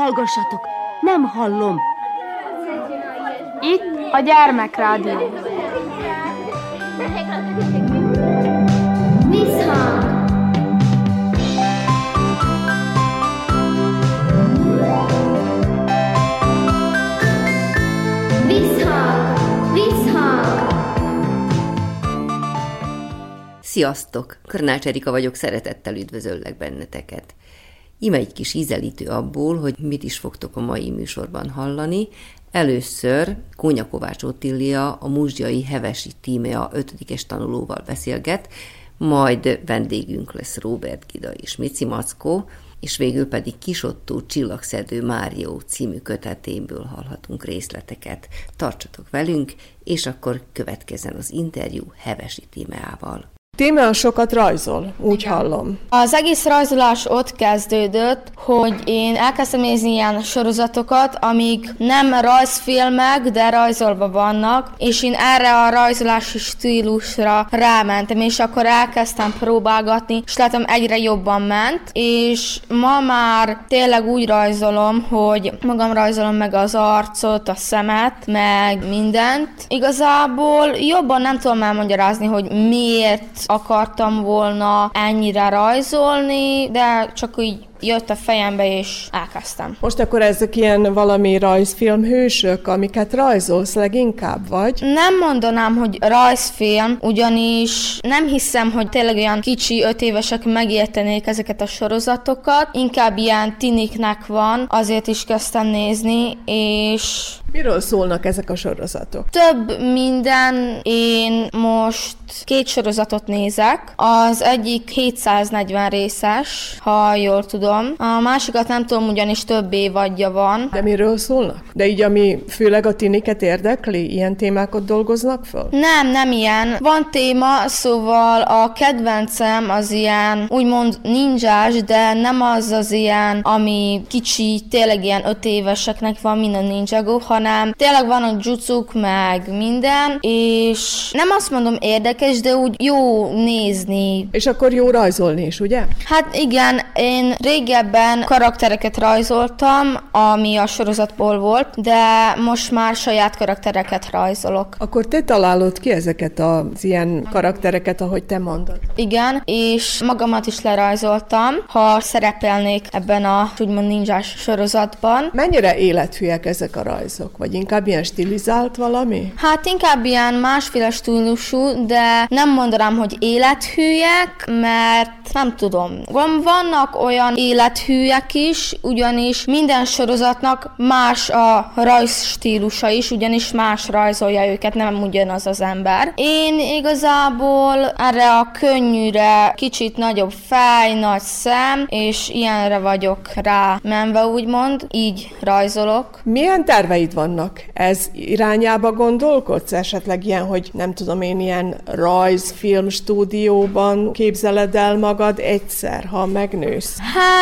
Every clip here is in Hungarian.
Hallgassatok, nem hallom. Itt a gyermekrádió. Visszhang! Visszhang! Visszhang! Sziasztok! Körnács Erika vagyok, szeretettel üdvözöllek benneteket. Ime egy kis ízelítő abból, hogy mit is fogtok a mai műsorban hallani. Először Kónya Kovács Ottilia, a Muzsjai Hevesi Tímea 5 tanulóval beszélget, majd vendégünk lesz Robert Gida és Mici Mackó, és végül pedig Kisottó Csillagszedő Márió című kötetéből hallhatunk részleteket. Tartsatok velünk, és akkor következzen az interjú Hevesi Tímeával. Tímea sokat rajzol, úgy Igen. hallom. Az egész rajzolás ott kezdődött, hogy én elkezdtem nézni ilyen sorozatokat, amik nem rajzfilmek, de rajzolva vannak, és én erre a rajzolási stílusra rámentem, és akkor elkezdtem próbálgatni, és látom egyre jobban ment, és ma már tényleg úgy rajzolom, hogy magam rajzolom meg az arcot, a szemet, meg mindent. Igazából jobban nem tudom elmagyarázni, hogy miért akartam volna ennyire rajzolni, de csak így jött a fejembe, és elkezdtem. Most akkor ezek ilyen valami rajzfilm hősök, amiket rajzolsz leginkább, vagy? Nem mondanám, hogy rajzfilm, ugyanis nem hiszem, hogy tényleg olyan kicsi öt évesek megértenék ezeket a sorozatokat, inkább ilyen tiniknek van, azért is kezdtem nézni, és Miről szólnak ezek a sorozatok? Több minden. Én most két sorozatot nézek. Az egyik 740 részes, ha jól tudom. A másikat nem tudom, ugyanis több évadja van. De miről szólnak? De így, ami főleg a tiniket érdekli? Ilyen témákat dolgoznak föl? Nem, nem ilyen. Van téma, szóval a kedvencem az ilyen, úgymond ninjás, de nem az az ilyen, ami kicsi, tényleg ilyen öt éveseknek van, mint a Ninjago, hanem tényleg van a jutsuk, meg minden, és nem azt mondom érdekes, de úgy jó nézni. És akkor jó rajzolni is, ugye? Hát igen, én régebben karaktereket rajzoltam, ami a sorozatból volt, de most már saját karaktereket rajzolok. Akkor te találod ki ezeket az ilyen karaktereket, ahogy te mondod? Igen, és magamat is lerajzoltam, ha szerepelnék ebben a úgymond ninjás sorozatban. Mennyire élethűek ezek a rajzok? Vagy inkább ilyen stilizált valami? Hát inkább ilyen másféle stílusú, de nem mondanám, hogy élethűek, mert nem tudom. Van, vannak olyan élethűek is, ugyanis minden sorozatnak más a rajz stílusa is, ugyanis más rajzolja őket, nem ugyanaz az ember. Én igazából erre a könnyűre kicsit nagyobb fej, nagy szem, és ilyenre vagyok rá menve, úgymond, így rajzolok. Milyen terveid vannak? Ez irányába gondolkodsz? Esetleg ilyen, hogy nem tudom én, ilyen rajzfilm stúdióban képzeled el magad egyszer, ha megnősz? Hát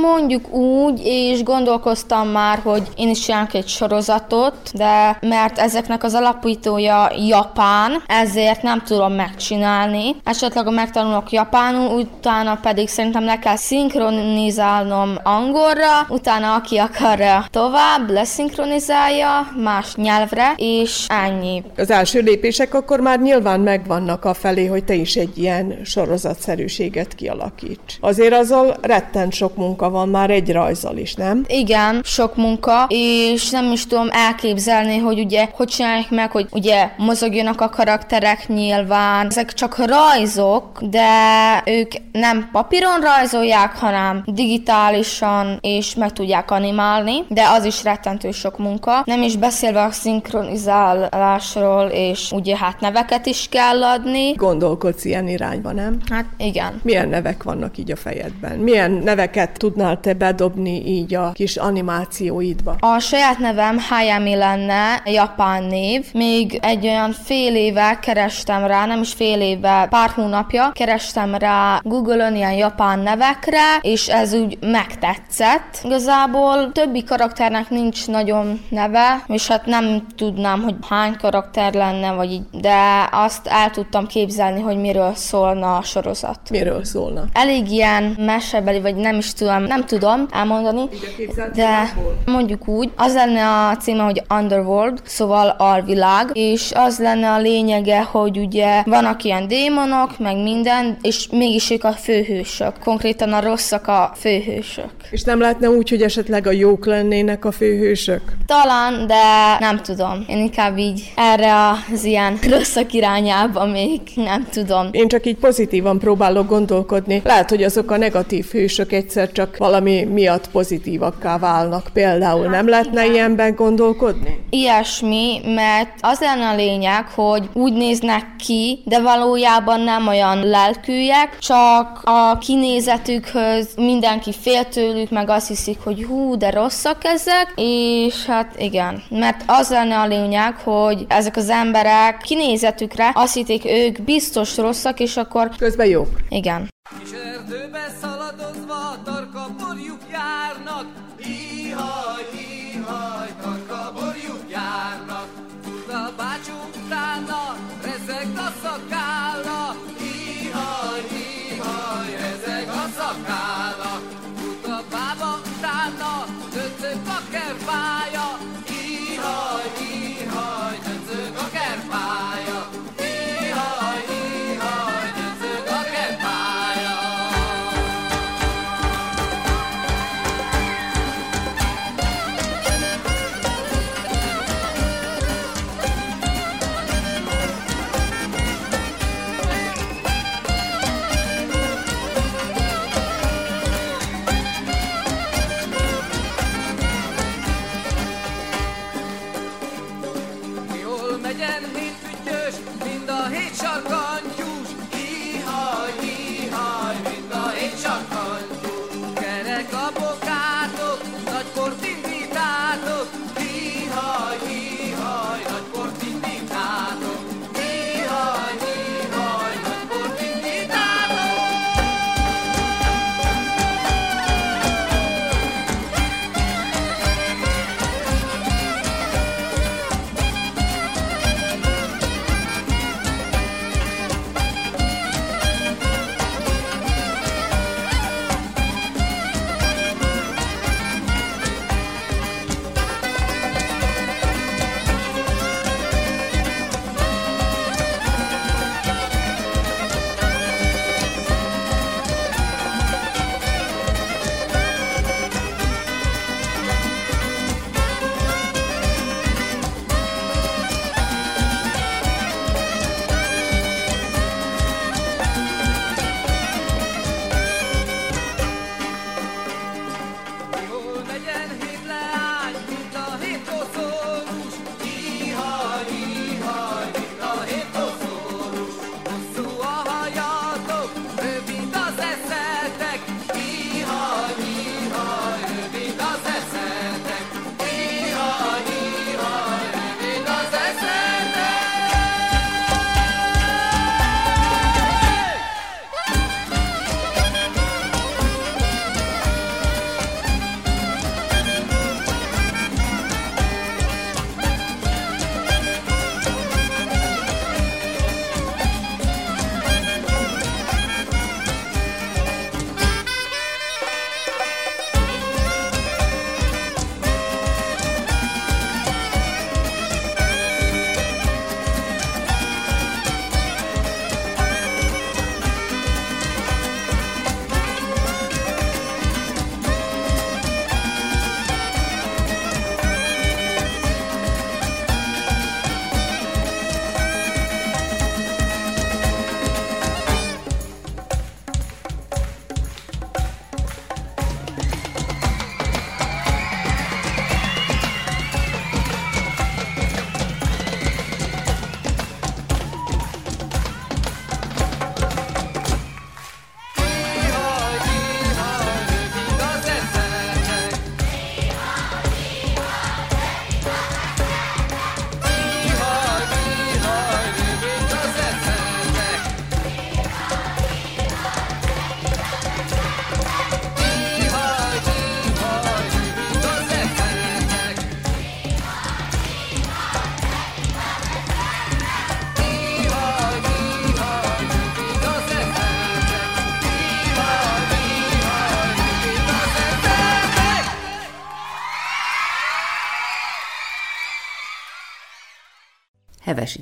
mondjuk úgy, és gondolkoztam már, hogy én is csinálok egy sorozatot, de mert ezeknek az alapítója japán, ezért nem tudom megcsinálni. Esetleg a megtanulok japánul, utána pedig szerintem le kell szinkronizálnom angolra, utána aki akarja tovább, leszinkronizálja más nyelvre, és ennyi. Az első lépések akkor már nyilván megvannak a felé, hogy te is egy ilyen sorozatszerűséget kialakíts. Azért azon rettent sok munka van már egy rajzal is, nem? Igen, sok munka, és nem is tudom elképzelni, hogy ugye hogy csinálják meg, hogy ugye mozogjanak a karakterek nyilván. Ezek csak rajzok, de ők nem papíron rajzolják, hanem digitálisan, és meg tudják animálni, de az is rettentő sok munka. Nem is beszélve a szinkronizálásról, és ugye hát neveket is kell adni. Gondolkodsz ilyen irányba, nem? Hát igen. Milyen nevek vannak így a fejedben? Milyen neveket tudnál te bedobni így a kis animációidba? A saját nevem Hayami lenne, japán név. Még egy olyan fél éve kerestem rá, nem is fél éve, pár hónapja kerestem rá Google-ön ilyen japán nevekre, és ez úgy megtetszett. Igazából többi karakternek nincs nagyon neve, és hát nem tudnám, hogy hány karakter lenne, vagy így, de azt el tudtam képzelni, hogy miről szólna a sorozat. Miről szólna? Elég ilyen mesebeli, vagy nem is tudom, nem tudom elmondani, de mondjuk úgy, az lenne a címe, hogy Underworld, szóval alvilág, és az lenne a lényege, hogy ugye vannak ilyen démonok, meg minden, és mégis ők a főhősök. Konkrétan a rosszak a főhősök. És nem lehetne úgy, hogy esetleg a jók lennének a főhősök? Talán, de nem tudom. Én inkább így erre az ilyen rosszak irányába még nem tudom. Én csak így pozitívan próbálok gondolkodni. Lehet, hogy azok a negatív hősök egyszer csak valami miatt pozitívakká válnak. Például nem lehetne ilyenben gondolkodni? Ilyesmi, mert az lenne a lényeg, hogy úgy néznek ki, de valójában nem olyan lelkűek, csak a kinézetükhöz mindenki fél tőlük, meg azt hiszik, hogy hú, de rosszak ezek, és hát igen, mert az lenne a lényeg, hogy ezek az emberek kinézetükre azt hitték, ők biztos rosszak, és akkor... Közben jók. Igen. Kis erdőbe szaladozva tarka borjuk járnak, Ihaj, ihaj,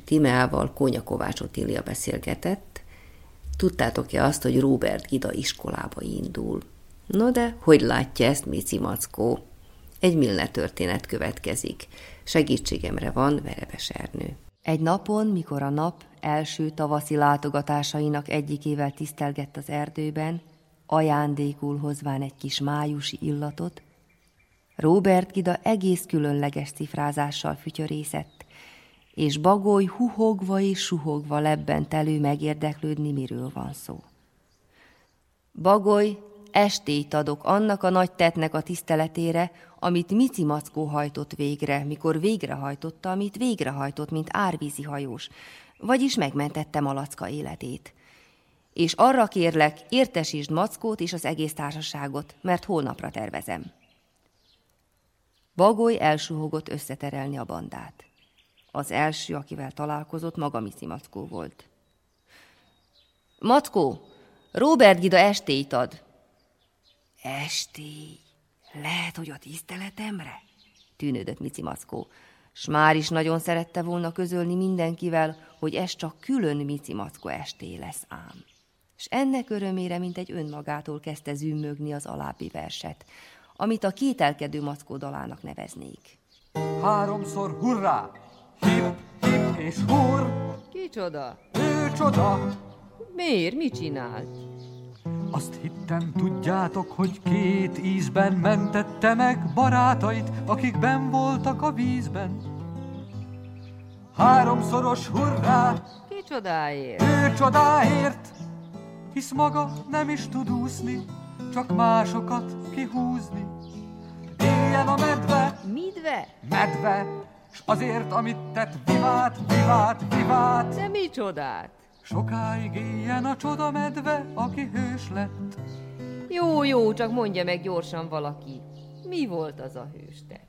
Timeával Kónya Kovács Otília beszélgetett. Tudtátok-e azt, hogy Robert Gida iskolába indul? No de, hogy látja ezt Mici Mackó? Egy Milner történet következik. Segítségemre van Verebes Ernő. Egy napon, mikor a nap első tavaszi látogatásainak egyikével tisztelgett az erdőben, ajándékul hozván egy kis májusi illatot, Robert Gida egész különleges cifrázással fütyörészett, és bagoly huhogva és suhogva lebbent elő megérdeklődni, miről van szó. Bagoly, estét adok annak a nagy tetnek a tiszteletére, amit Mici Mackó hajtott végre, mikor végrehajtotta, amit végrehajtott, mint árvízi hajós, vagyis megmentette Malacka életét. És arra kérlek, értesítsd Mackót és az egész társaságot, mert holnapra tervezem. Bagoly elsuhogott összeterelni a bandát. Az első, akivel találkozott, maga Mici Mackó volt. Mackó, Robert Gida estét ad. Estély? Lehet, hogy a tiszteletemre? Tűnődött Mici Mackó. S már is nagyon szerette volna közölni mindenkivel, hogy ez csak külön Mici Mackó esté lesz ám. És ennek örömére, mint egy önmagától kezdte zümmögni az alábbi verset, amit a kételkedő Mackó dalának neveznék. Háromszor hurrá! Hip, hip és hurr! Kicsoda? Ő csoda! Miért? Mit csinált? Azt hittem, tudjátok, hogy két ízben mentette meg barátait, akik ben voltak a vízben. Háromszoros hurrá! Kicsodáért? Ő csodáért! Hisz maga nem is tud úszni, csak másokat kihúzni. Éljen a medve, Midve? medve, s azért, amit tett, vivát, vivát, vivát. De mi csodát? Sokáig éljen a csoda medve, aki hős lett. Jó, jó, csak mondja meg gyorsan valaki. Mi volt az a hőstett?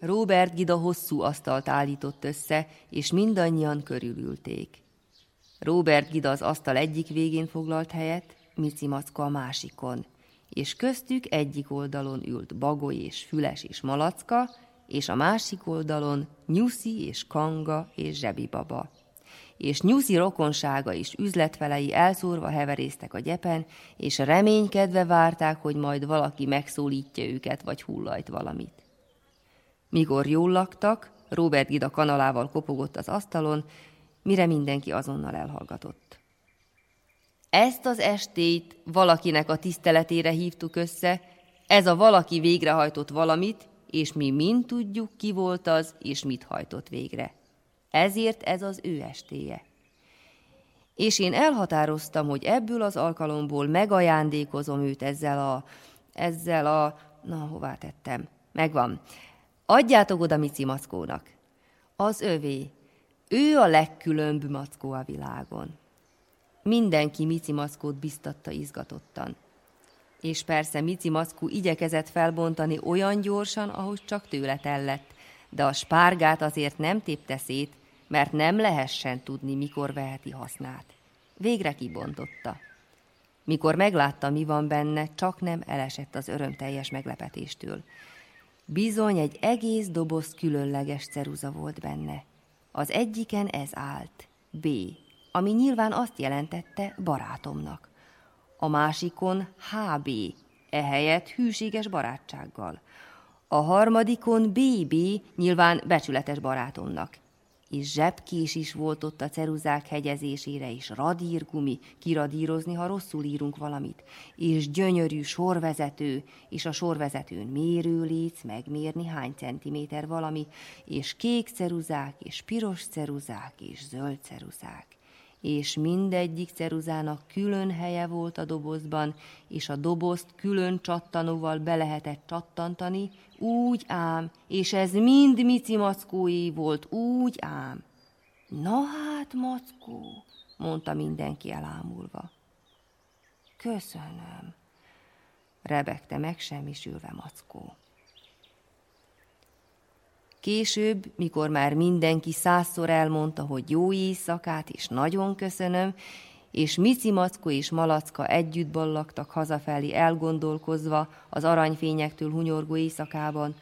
Robert Gida hosszú asztalt állított össze, és mindannyian körülülték. Robert Gida az asztal egyik végén foglalt helyet, Mici Macka a másikon, és köztük egyik oldalon ült Bagoly és Füles és Malacka, és a másik oldalon Nyuszi és Kanga és Zsebibaba. És Nyuszi rokonsága és üzletfelei elszórva heveréztek a gyepen, és reménykedve várták, hogy majd valaki megszólítja őket, vagy hullajt valamit. Mikor jól laktak, Robert Gida kanalával kopogott az asztalon, mire mindenki azonnal elhallgatott. Ezt az estét valakinek a tiszteletére hívtuk össze, ez a valaki végrehajtott valamit, és mi mind tudjuk, ki volt az, és mit hajtott végre. Ezért ez az ő estéje. És én elhatároztam, hogy ebből az alkalomból megajándékozom őt ezzel a... ezzel a... na, hová tettem? Megvan. Adjátok oda Mici Mackónak. Az övé. Ő a legkülönbb mackó a világon. Mindenki Mici Mackót biztatta izgatottan. És persze Mici Mackó igyekezett felbontani olyan gyorsan, ahogy csak tőle tellett, de a spárgát azért nem tépte szét, mert nem lehessen tudni, mikor veheti hasznát. Végre kibontotta. Mikor meglátta, mi van benne, csak nem elesett az örömteljes meglepetéstől. Bizony egy egész doboz különleges ceruza volt benne. Az egyiken ez állt, B, ami nyilván azt jelentette barátomnak. A másikon HB, ehelyett hűséges barátsággal. A harmadikon BB, nyilván becsületes barátomnak. És zsebkés is volt ott a ceruzák hegyezésére, és radírgumi, kiradírozni, ha rosszul írunk valamit, és gyönyörű sorvezető, és a sorvezetőn mérőléc, megmérni hány centiméter valami, és kék ceruzák, és piros ceruzák, és zöld ceruzák és mindegyik ceruzának külön helye volt a dobozban, és a dobozt külön csattanóval be lehetett csattantani, úgy ám, és ez mind Mici Mackóé volt, úgy ám. Na hát, Mackó, mondta mindenki elámulva. Köszönöm, rebegte meg semmisülve Mackó. Később, mikor már mindenki százszor elmondta, hogy jó éjszakát, és nagyon köszönöm, és Mici Mackó és Malacka együtt ballagtak hazafelé elgondolkozva az aranyfényektől hunyorgó éjszakában,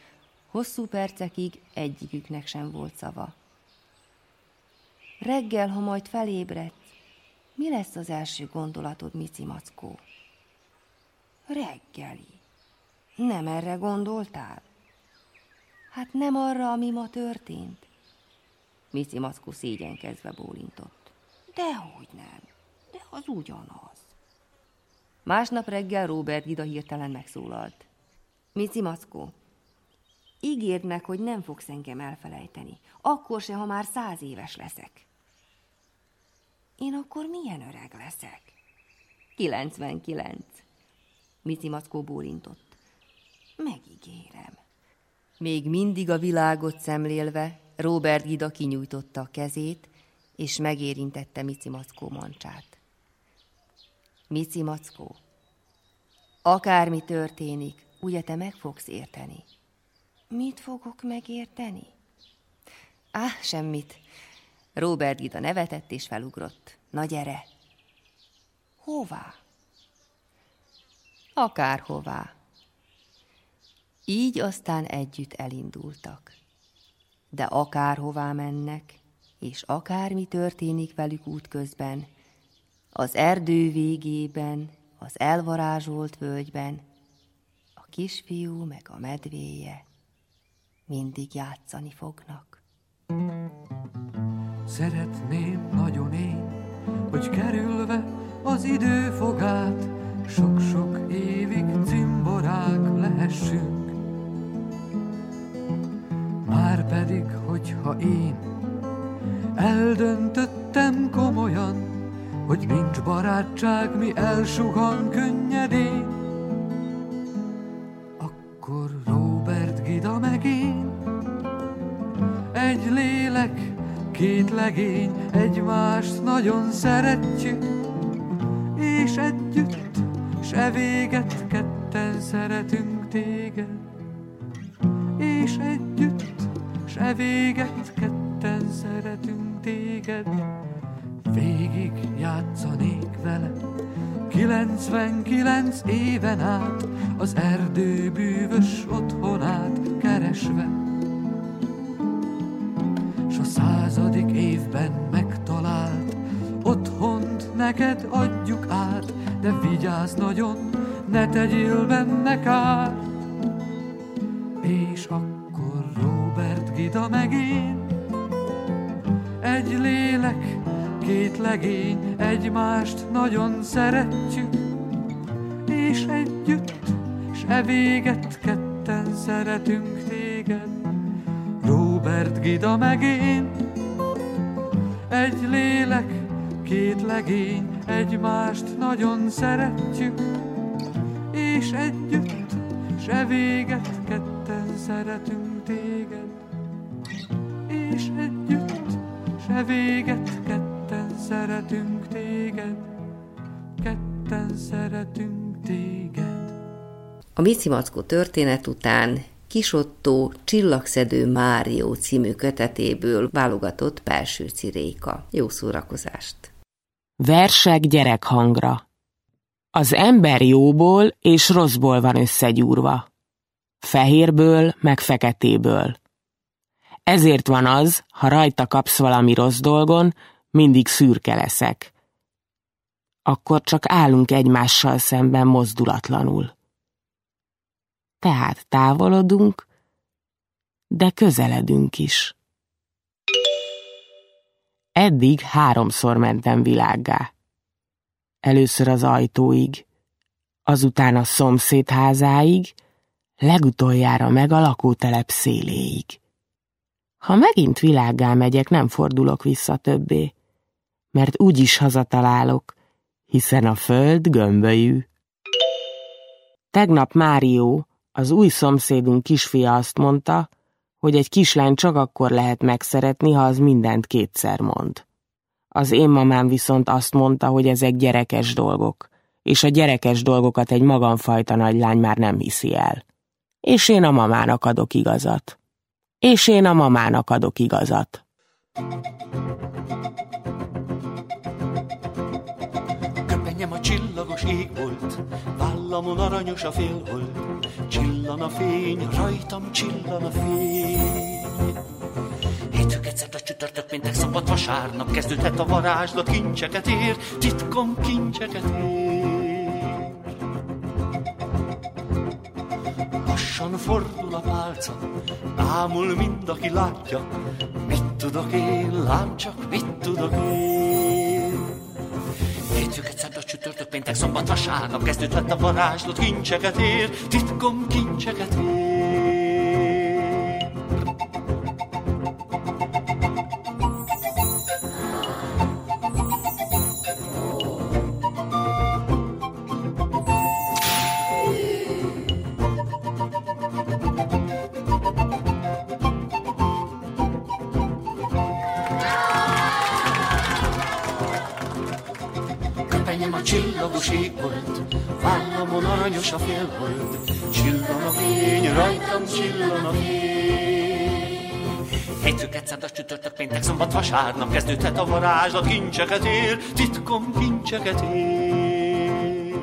Hosszú percekig egyiküknek sem volt szava. Reggel, ha majd felébredsz, mi lesz az első gondolatod, Mici Mackó? Reggeli. Nem erre gondoltál? Hát nem arra, ami ma történt. Mici Mackó szégyenkezve bólintott. Dehogy nem, de az ugyanaz. Másnap reggel Robert Gida hirtelen megszólalt. Mici Mackó, ígérd meg, hogy nem fogsz engem elfelejteni. Akkor se, ha már száz éves leszek. Én akkor milyen öreg leszek? 99. Mici Mackó bólintott. Megígérem. Még mindig a világot szemlélve, Robert Gida kinyújtotta a kezét, és megérintette Mici Mackó mancsát. Mici Mackó, akármi történik, ugye te meg fogsz érteni? Mit fogok megérteni? Á, semmit. Robert Gida nevetett és felugrott. Na gyere! Hová? Akárhová. Így aztán együtt elindultak. De akárhová mennek, és akármi történik velük útközben, az erdő végében, az elvarázsolt völgyben, a kisfiú meg a medvéje mindig játszani fognak. Szeretném nagyon én, hogy kerülve az idő fogát, sok-sok évig cimborák lehessünk. Hogyha én eldöntöttem komolyan, hogy nincs barátság, mi elsuhan könnyedén, akkor Robert Gida meg én. Egy lélek, két legény, egymást nagyon szeretjük, és együtt, se véget ketten szeretünk téged, és együtt, se véget ketten szeretünk téged. Végig játszanék vele, 99 éven át, az erdő bűvös otthonát keresve. S a századik évben megtalált otthont neked adjuk át, de vigyázz nagyon, ne tegyél benne kárt. És akkor Robert Gida meg én, egy lélek, két legény, egymást nagyon szeretjük, és együtt, se véget ketten szeretünk téged. Robert Gida meg én, egy lélek, két legény, egymást nagyon szeretjük, és együtt, se véget ketten szeretünk téged. És együtt, se véget ketten szeretünk téged, ketten szeretünk téged. A Mici Mackó történet után Kisottó Csillagszedő Márió című kötetéből válogatott belső ciréka. Jó szórakozást! Versek gyerekhangra Az ember jóból és rosszból van összegyúrva. Fehérből meg feketéből. Ezért van az, ha rajta kapsz valami rossz dolgon, mindig szürke leszek. Akkor csak állunk egymással szemben mozdulatlanul. Tehát távolodunk, de közeledünk is. Eddig háromszor mentem világgá. Először az ajtóig, azután a szomszéd házáig, legutoljára meg a lakótelep széléig. Ha megint világgá megyek, nem fordulok vissza többé, mert úgyis hazatalálok, hiszen a föld gömbölyű. Tegnap Márió, az új szomszédunk kisfia azt mondta, hogy egy kislány csak akkor lehet megszeretni, ha az mindent kétszer mond. Az én mamám viszont azt mondta, hogy ezek gyerekes dolgok, és a gyerekes dolgokat egy magamfajta nagylány már nem hiszi el. És én a mamának adok igazat. És én a mamának adok igazat. Köpenyem a csillagos ég volt, vállamon aranyos a félhold, csillan a fény, rajtam csillan a fény. Hétfőket, szert a csütörtök, péntek, szombat, vasárnap kezdődhet a varázslat, kincseket ér, titkom kincseket ér. Lassan fordul a pálca, ámul mind, aki látja, mit tudok én, lám csak mit tudok én. Hétfőket, szert a csütörtök, péntek, szombat, vasárnap kezdődhet a varázslat, kincseket ér, titkom kincseket ér. A csillagos ég volt, vállamon aranyos a félhold, csillan a fény, rajtam csillan a fény. Hétfőket, szerdas, csütörtök, péntek, szombat, vasárnap kezdődhet a varázslat, kincseket ér, titkom kincseket ér.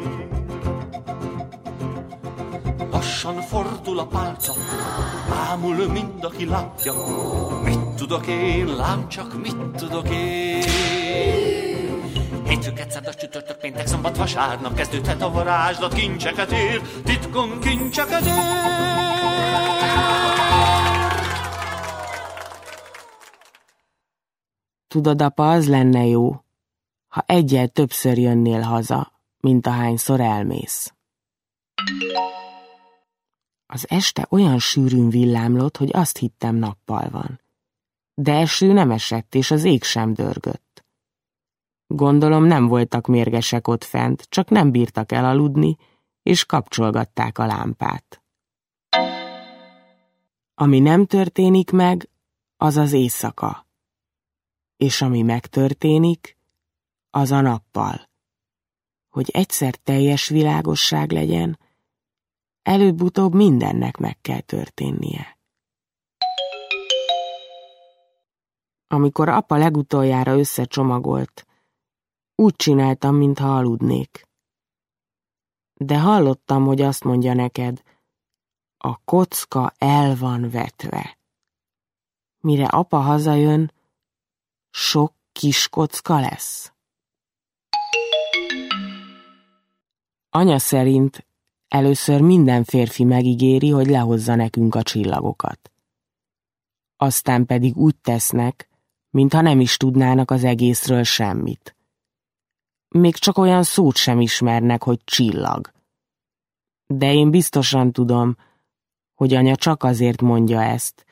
Lassan fordul a pálca, ámul mind, aki látja, mit tudok én, lám csak mit tudok én. Hétfőket, szerdas, csütörtök, péntek, szombat, vasárnap kezdődhet a varázslat, kincseket ér, titkon kincseket ér. Tudod, apa, az lenne jó, ha egyel többször jönnél haza, mint ahányszor elmész. Az este olyan sűrűn villámlott, hogy azt hittem nappal van. De eső nem esett, és az ég sem dörgött. Gondolom nem voltak mérgesek ott fent, csak nem bírtak elaludni, és kapcsolgatták a lámpát. Ami nem történik meg, az az éjszaka. És ami megtörténik, az a nappal. Hogy egyszer teljes világosság legyen, előbb-utóbb mindennek meg kell történnie. Amikor apa legutoljára összecsomagolt, úgy csináltam, mintha aludnék. De hallottam, hogy azt mondja neked, a kocka el van vetve. Mire apa hazajön, sok kis kocka lesz. Anya szerint először minden férfi megígéri, hogy lehozza nekünk a csillagokat. Aztán pedig úgy tesznek, mintha nem is tudnának az egészről semmit. Még csak olyan szót sem ismernek, hogy csillag. De én biztosan tudom, hogy anya csak azért mondja ezt,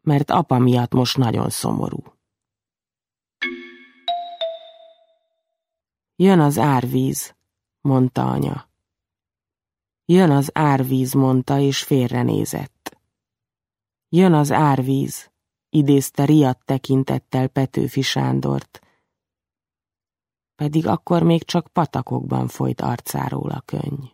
mert apa miatt most nagyon szomorú. Jön az árvíz, mondta anya. Jön az árvíz, mondta, és félrenézett. Jön az árvíz, idézte riadt tekintettel Petőfi Sándort, pedig akkor még csak patakokban folyt arcáról a könny.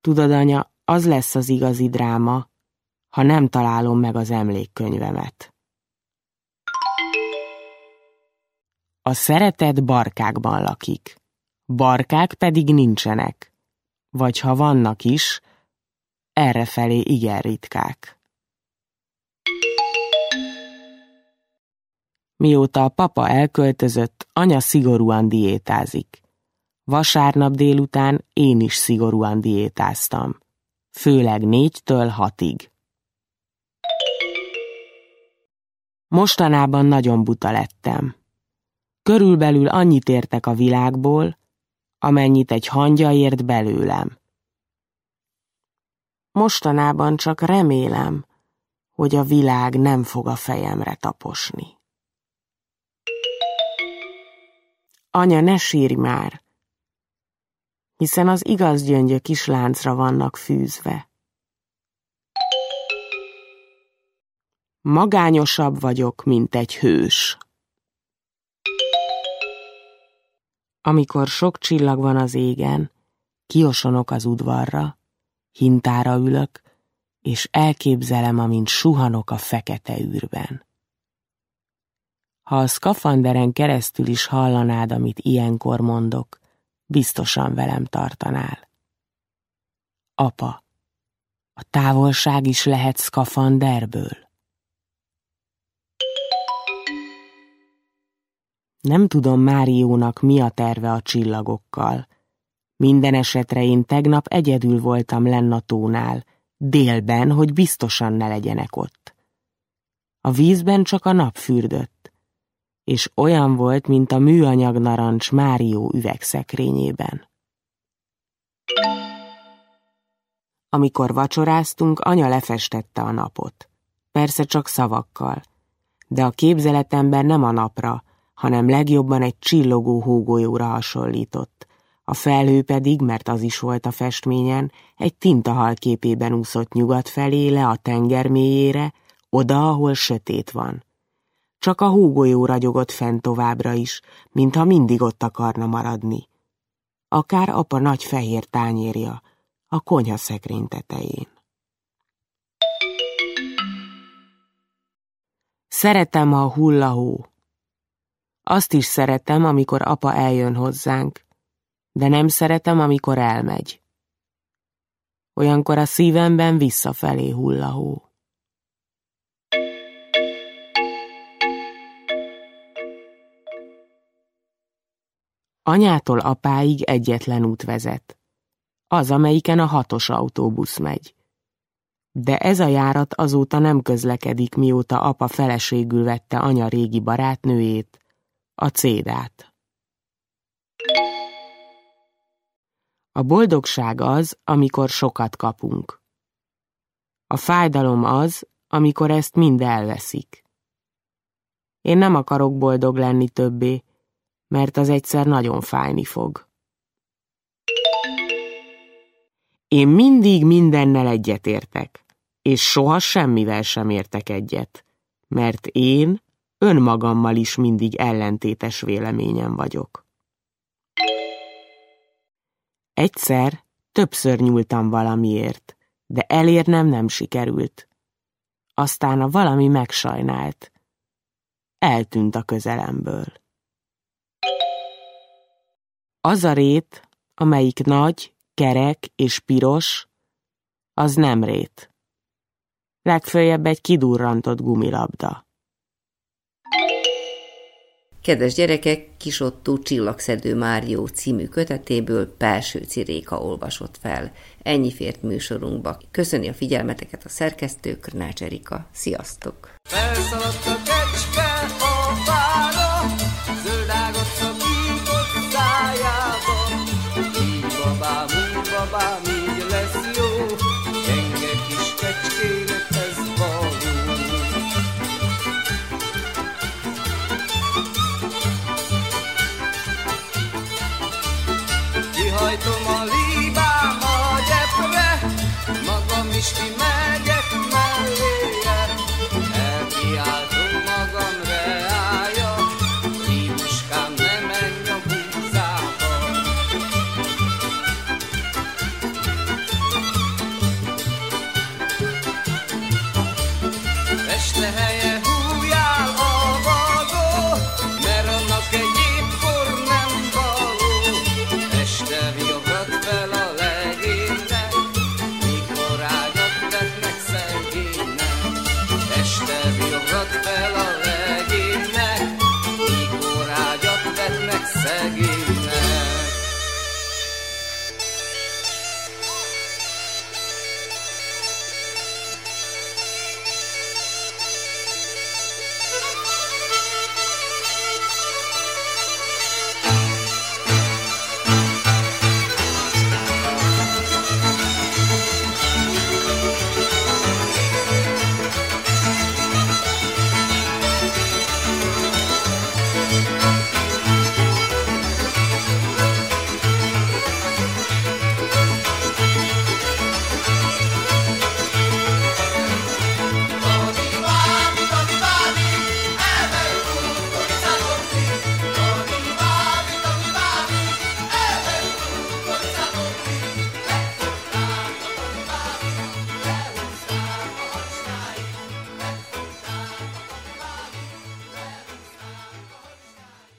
Tudod, anya, az lesz az igazi dráma, ha nem találom meg az emlékkönyvemet. A szeretet barkákban lakik, barkák pedig nincsenek, vagy ha vannak is, errefelé igen ritkák. Mióta a papa elköltözött, anya szigorúan diétázik. Vasárnap délután én is szigorúan diétáztam. Főleg négytől hatig. Mostanában nagyon buta lettem. Körülbelül annyit értek a világból, amennyit egy hangya ért belőlem. Mostanában csak remélem, hogy a világ nem fog a fejemre taposni. Anya, ne sírj már, hiszen az igaz gyöngyök is láncra vannak fűzve. Magányosabb vagyok, mint egy hős. Amikor sok csillag van az égen, kiosonok az udvarra, hintára ülök, és elképzelem, amint suhanok a fekete űrben. Ha a szkafanderen keresztül is hallanád, amit ilyenkor mondok, biztosan velem tartanál. Apa, a távolság is lehet szkafanderből. Nem tudom Máriónak mi a terve a csillagokkal. Minden esetre én tegnap egyedül voltam lenn a tónál, délben, hogy biztosan ne legyenek ott. A vízben csak a nap fürdött, és olyan volt, mint a műanyag narancs Márió üvegszekrényében. Amikor vacsoráztunk, anya lefestette a napot. Persze csak szavakkal, de a képzeletemben nem a napra, hanem legjobban egy csillogó hógolyóra hasonlított. A felhő pedig, mert az is volt a festményen, egy tintahal képében úszott nyugat felé le a tenger mélyére, oda, ahol sötét van. Csak a hógolyó ragyogott fent továbbra is, mintha mindig ott akarna maradni. Akár apa nagy fehér tányérja, a konyha szekrény tetején. Szeretem a hullahó. Azt is szeretem, amikor apa eljön hozzánk, de nem szeretem, amikor elmegy. Olyankor a szívemben visszafelé hullahó. Anyától apáig egyetlen út vezet. Az, amelyiken a hatos autóbusz megy. De ez a járat azóta nem közlekedik, mióta apa feleségül vette anya régi barátnőjét, a cédát. A boldogság az, amikor sokat kapunk. A fájdalom az, amikor ezt mind elveszik. Én nem akarok boldog lenni többé, mert az egyszer nagyon fájni fog. Én mindig mindennel egyetértek, és soha semmivel sem értek egyet, mert én önmagammal is mindig ellentétes véleményem vagyok. Egyszer többször nyúltam valamiért, de elérnem nem sikerült. Aztán a valami megsajnált. Eltűnt a közelemből. Az a rét, amelyik nagy, kerek és piros, az nem rét. Legfőjebb egy kidurrantott gumilabda. Kedves gyerekek, Kisottó Csillagszedő Márió című kötetéből Pelső Ciréka olvasott fel. Ennyi fért műsorunkba. Köszöni a figyelmeteket a szerkesztő Krnács Erika. Sziasztok! Felszaladt